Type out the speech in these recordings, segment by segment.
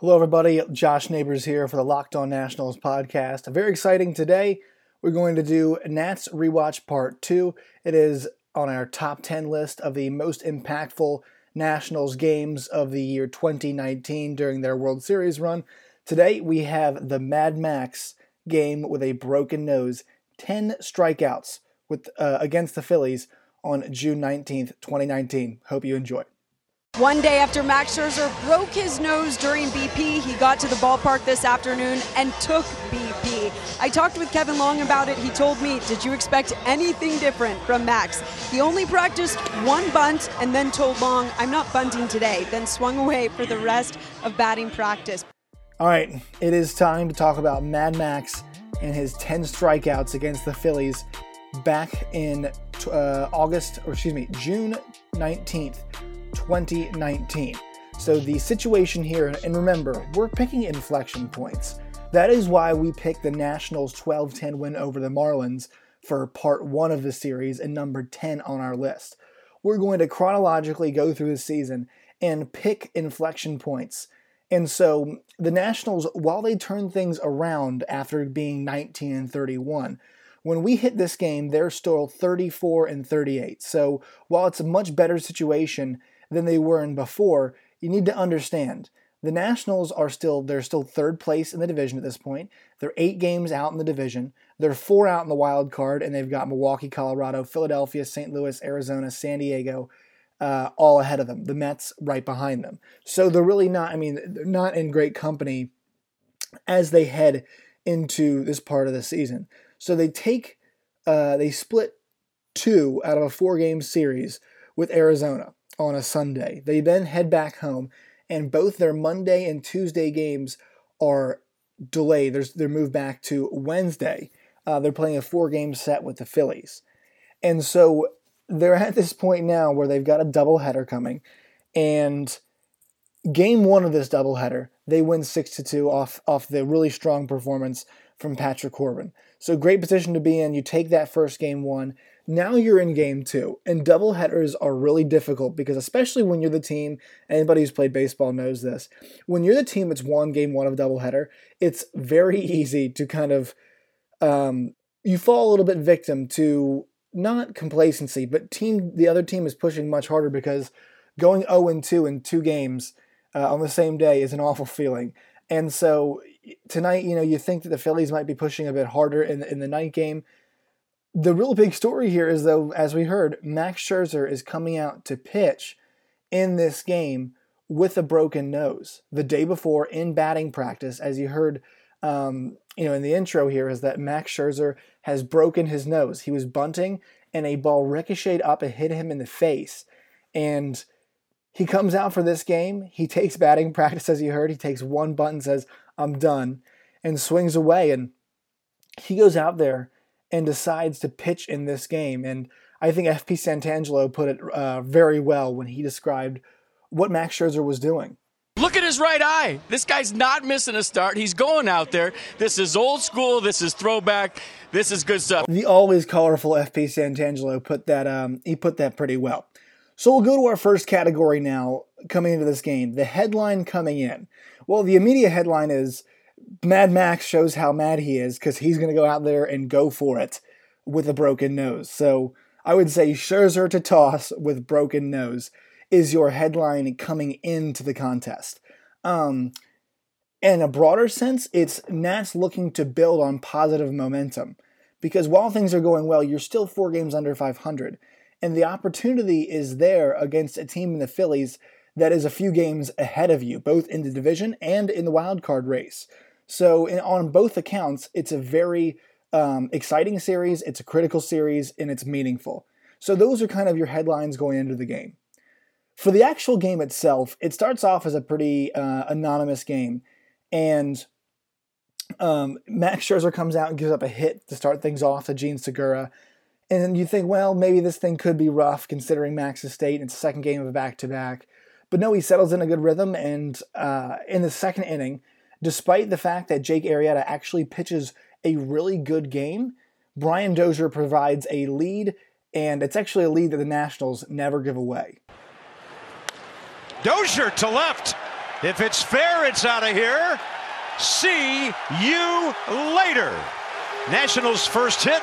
Hello, everybody. Josh Neighbors here for the Locked On Nationals podcast. Very exciting today. We're going to do Nats Rewatch Part 2. It is on our top 10 list of the most impactful Nationals games of the year 2019 during their World Series run. Today, we have the Mad Max game with a broken nose, 10 strikeouts with uh, against the Phillies on June 19th, 2019. Hope you enjoy. One day after Max Scherzer broke his nose during BP, he got to the ballpark this afternoon and took BP. I talked with Kevin Long about it. He told me, Did you expect anything different from Max? He only practiced one bunt and then told Long, I'm not bunting today, then swung away for the rest of batting practice. All right, it is time to talk about Mad Max and his 10 strikeouts against the Phillies back in uh, August, or excuse me, June 19th. 2019. So the situation here, and remember, we're picking inflection points. That is why we picked the Nationals 12 10 win over the Marlins for part one of the series and number 10 on our list. We're going to chronologically go through the season and pick inflection points. And so the Nationals, while they turned things around after being 19 and 31, when we hit this game, they're still 34 and 38. So while it's a much better situation, than they were in before, you need to understand the Nationals are still they're still third place in the division at this point. They're eight games out in the division. They're four out in the wild card, and they've got Milwaukee, Colorado, Philadelphia, St. Louis, Arizona, San Diego, uh, all ahead of them. The Mets right behind them. So they're really not. I mean, they're not in great company as they head into this part of the season. So they take uh, they split two out of a four game series with Arizona on a Sunday. They then head back home, and both their Monday and Tuesday games are delayed. There's, they're moved back to Wednesday. Uh, they're playing a four game set with the Phillies. And so they're at this point now where they've got a doubleheader coming. And game one of this doubleheader, they win 6 to 2 off, off the really strong performance from Patrick Corbin. So great position to be in. You take that first game one. Now you're in game two, and double headers are really difficult because, especially when you're the team, anybody who's played baseball knows this. When you're the team that's won game one of double header, it's very easy to kind of um, you fall a little bit victim to not complacency, but team the other team is pushing much harder because going 0 and 2 in two games uh, on the same day is an awful feeling. And so tonight, you know, you think that the Phillies might be pushing a bit harder in in the night game the real big story here is though, as we heard, Max Scherzer is coming out to pitch in this game with a broken nose. The day before in batting practice, as you heard, um, you know, in the intro here, is that Max Scherzer has broken his nose. He was bunting, and a ball ricocheted up and hit him in the face, and he comes out for this game. He takes batting practice, as you heard. He takes one bunt and says, "I'm done," and swings away. And he goes out there and decides to pitch in this game. And I think FP Santangelo put it uh, very well when he described what Max Scherzer was doing. Look at his right eye. This guy's not missing a start. He's going out there. This is old school. This is throwback. This is good stuff. The always colorful FP Santangelo put that um, he put that pretty well. So we'll go to our first category now coming into this game. The headline coming in. Well, the immediate headline is Mad Max shows how mad he is because he's going to go out there and go for it with a broken nose. So I would say Scherzer to toss with broken nose is your headline coming into the contest. Um, in a broader sense, it's Nats looking to build on positive momentum because while things are going well, you're still four games under 500, and the opportunity is there against a team in the Phillies that is a few games ahead of you, both in the division and in the wild card race. So, in, on both accounts, it's a very um, exciting series, it's a critical series, and it's meaningful. So, those are kind of your headlines going into the game. For the actual game itself, it starts off as a pretty uh, anonymous game, and um, Max Scherzer comes out and gives up a hit to start things off to Jean Segura. And you think, well, maybe this thing could be rough considering Max's state. It's the second game of a back to back. But no, he settles in a good rhythm. And uh, in the second inning, Despite the fact that Jake Arrieta actually pitches a really good game, Brian Dozier provides a lead, and it's actually a lead that the Nationals never give away. Dozier to left. If it's fair, it's out of here. See you later. Nationals first hit,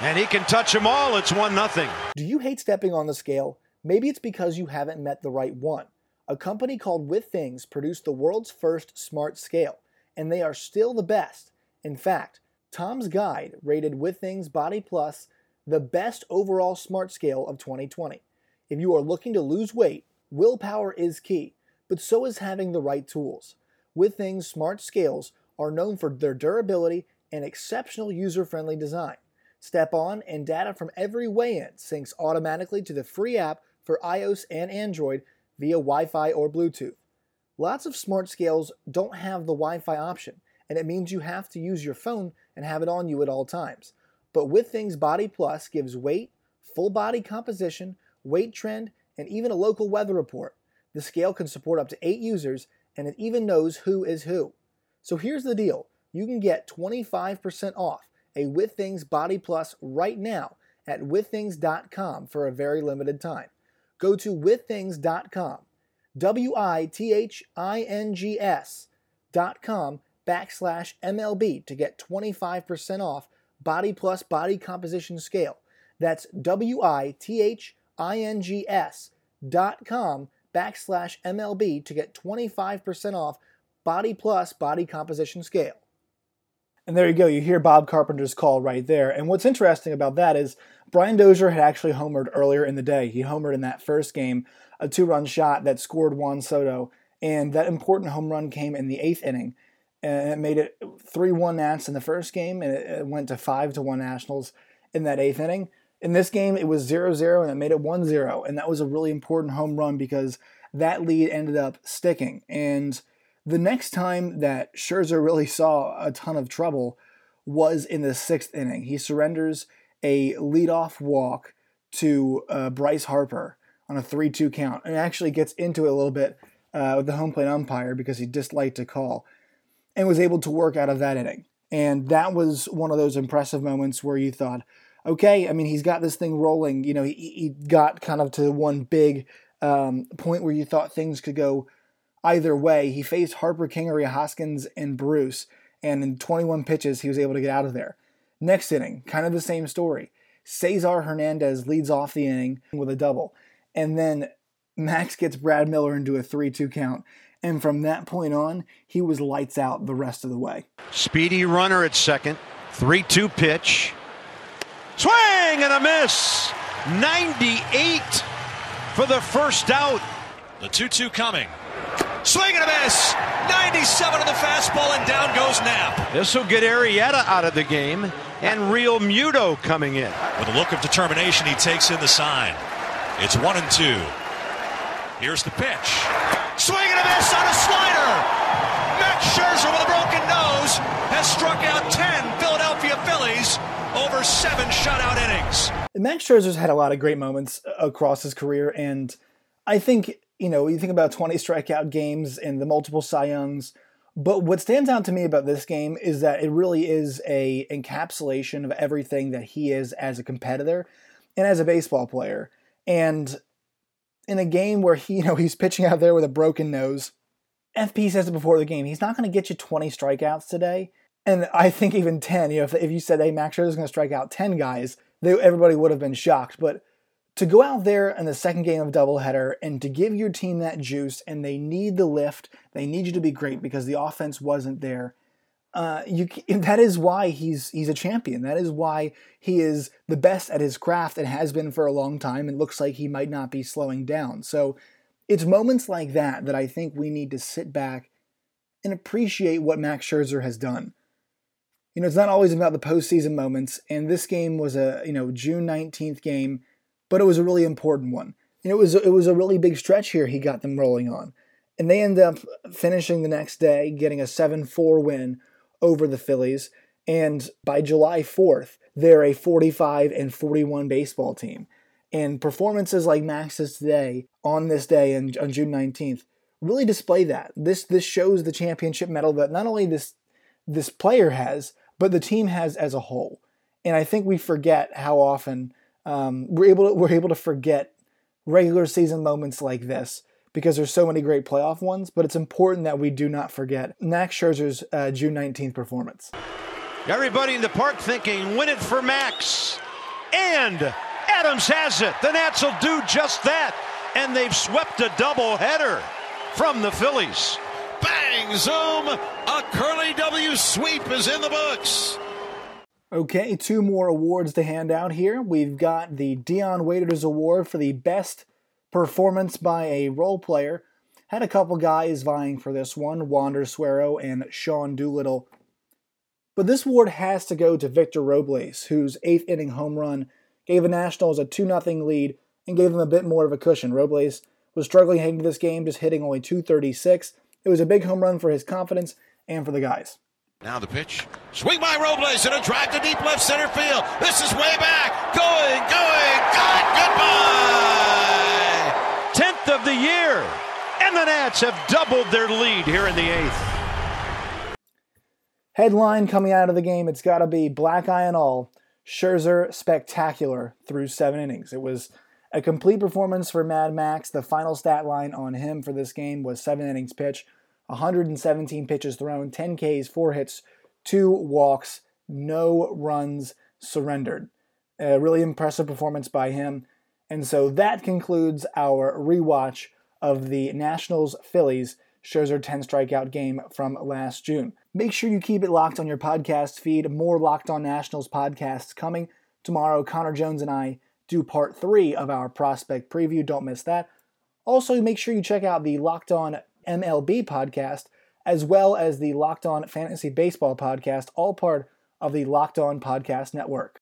and he can touch them all. It's 1 0. Do you hate stepping on the scale? Maybe it's because you haven't met the right one. A company called Withings produced the world's first smart scale, and they are still the best. In fact, Tom's Guide rated Withings Body Plus the best overall smart scale of 2020. If you are looking to lose weight, willpower is key, but so is having the right tools. Withings smart scales are known for their durability and exceptional user friendly design. Step on and data from every weigh in syncs automatically to the free app for iOS and Android via Wi Fi or Bluetooth. Lots of smart scales don't have the Wi Fi option, and it means you have to use your phone and have it on you at all times. But Withings Body Plus gives weight, full body composition, weight trend, and even a local weather report. The scale can support up to eight users, and it even knows who is who. So here's the deal you can get 25% off a Withings Body Plus right now at withings.com for a very limited time. Go to withings.com, W I T H I N G S.com backslash MLB to get 25% off Body Plus Body Composition Scale. That's W I T H I N G S dot com backslash MLB to get 25% off Body Plus Body Composition Scale. And there you go, you hear Bob Carpenter's call right there. And what's interesting about that is Brian Dozier had actually homered earlier in the day. He homered in that first game, a two run shot that scored Juan Soto. And that important home run came in the eighth inning and it made it 3-1 Nats in the first game, and it went to 5 to 1 Nationals in that eighth inning. In this game, it was 0-0, and it made it 1-0, and that was a really important home run because that lead ended up sticking. And the next time that Scherzer really saw a ton of trouble was in the sixth inning. He surrenders a leadoff walk to uh, Bryce Harper on a 3-2 count, and actually gets into it a little bit uh, with the home plate umpire because he disliked a call and was able to work out of that inning. And that was one of those impressive moments where you thought, okay, I mean, he's got this thing rolling. You know, he, he got kind of to one big um, point where you thought things could go either way. He faced Harper, Kingery, Hoskins, and Bruce, and in 21 pitches, he was able to get out of there. Next inning, kind of the same story. Cesar Hernandez leads off the inning with a double, and then Max gets Brad Miller into a 3 2 count. And from that point on, he was lights out the rest of the way. Speedy runner at second. 3 2 pitch. Swing and a miss. 98 for the first out. The 2 2 coming. Swing and a miss. 97 on the fastball, and down goes Knapp. This will get Arrieta out of the game, and Realmuto coming in. With a look of determination, he takes in the sign. It's 1 and 2. Here's the pitch. Swing and a miss on a slider. Max Scherzer with a broken nose has struck out 10 Philadelphia Phillies over seven shutout innings. Max Scherzer's had a lot of great moments across his career, and I think, you know, you think about 20 strikeout games and the multiple Cy Youngs. But what stands out to me about this game is that it really is a encapsulation of everything that he is as a competitor and as a baseball player. And in a game where he, you know, he's pitching out there with a broken nose. FP says it before the game. He's not going to get you 20 strikeouts today. And I think even 10, you know, if, if you said, hey, Max Scherzer's going to strike out 10 guys, they, everybody would have been shocked. But to go out there in the second game of doubleheader and to give your team that juice, and they need the lift, they need you to be great because the offense wasn't there uh, you that is why he's he's a champion. That is why he is the best at his craft and has been for a long time. And looks like he might not be slowing down. So it's moments like that that I think we need to sit back and appreciate what Max Scherzer has done. You know, it's not always about the postseason moments, and this game was a you know June nineteenth game, but it was a really important one. Know, it was it was a really big stretch here. He got them rolling on, and they end up finishing the next day, getting a seven four win over the Phillies. And by July 4th, they're a 45 and 41 baseball team. And performances like Max's today, on this day, and on June 19th, really display that. This this shows the championship medal that not only this this player has, but the team has as a whole. And I think we forget how often um, we're able to, we're able to forget regular season moments like this because there's so many great playoff ones, but it's important that we do not forget Max Scherzer's uh, June 19th performance. Everybody in the park thinking, win it for Max. And Adams has it. The Nats will do just that. And they've swept a doubleheader from the Phillies. Bang, zoom. A Curly W sweep is in the books. Okay, two more awards to hand out here. We've got the Dion Waiters Award for the best performance by a role player. Had a couple guys vying for this one, Wander Suero and Sean Doolittle. But this award has to go to Victor Robles, whose eighth inning home run gave the Nationals a 2 0 lead and gave them a bit more of a cushion. Robles was struggling heading to this game, just hitting only 236. It was a big home run for his confidence and for the guys. Now the pitch. Swing by Robles and a drive to deep left center field. This is way back. Going, going, got goodbye. Tenth of the year. And the Nats have doubled their lead here in the eighth. Headline coming out of the game, it's got to be black eye and all. Scherzer spectacular through seven innings. It was a complete performance for Mad Max. The final stat line on him for this game was seven innings pitch. 117 pitches thrown, 10 Ks, 4 hits, 2 walks, no runs surrendered. A really impressive performance by him. And so that concludes our rewatch of the Nationals Phillies Scherzer 10 strikeout game from last June. Make sure you keep it locked on your podcast feed. More Locked On Nationals podcasts coming. Tomorrow, Connor Jones and I do part three of our prospect preview. Don't miss that. Also, make sure you check out the Locked On MLB podcast, as well as the Locked On Fantasy Baseball podcast, all part of the Locked On Podcast Network.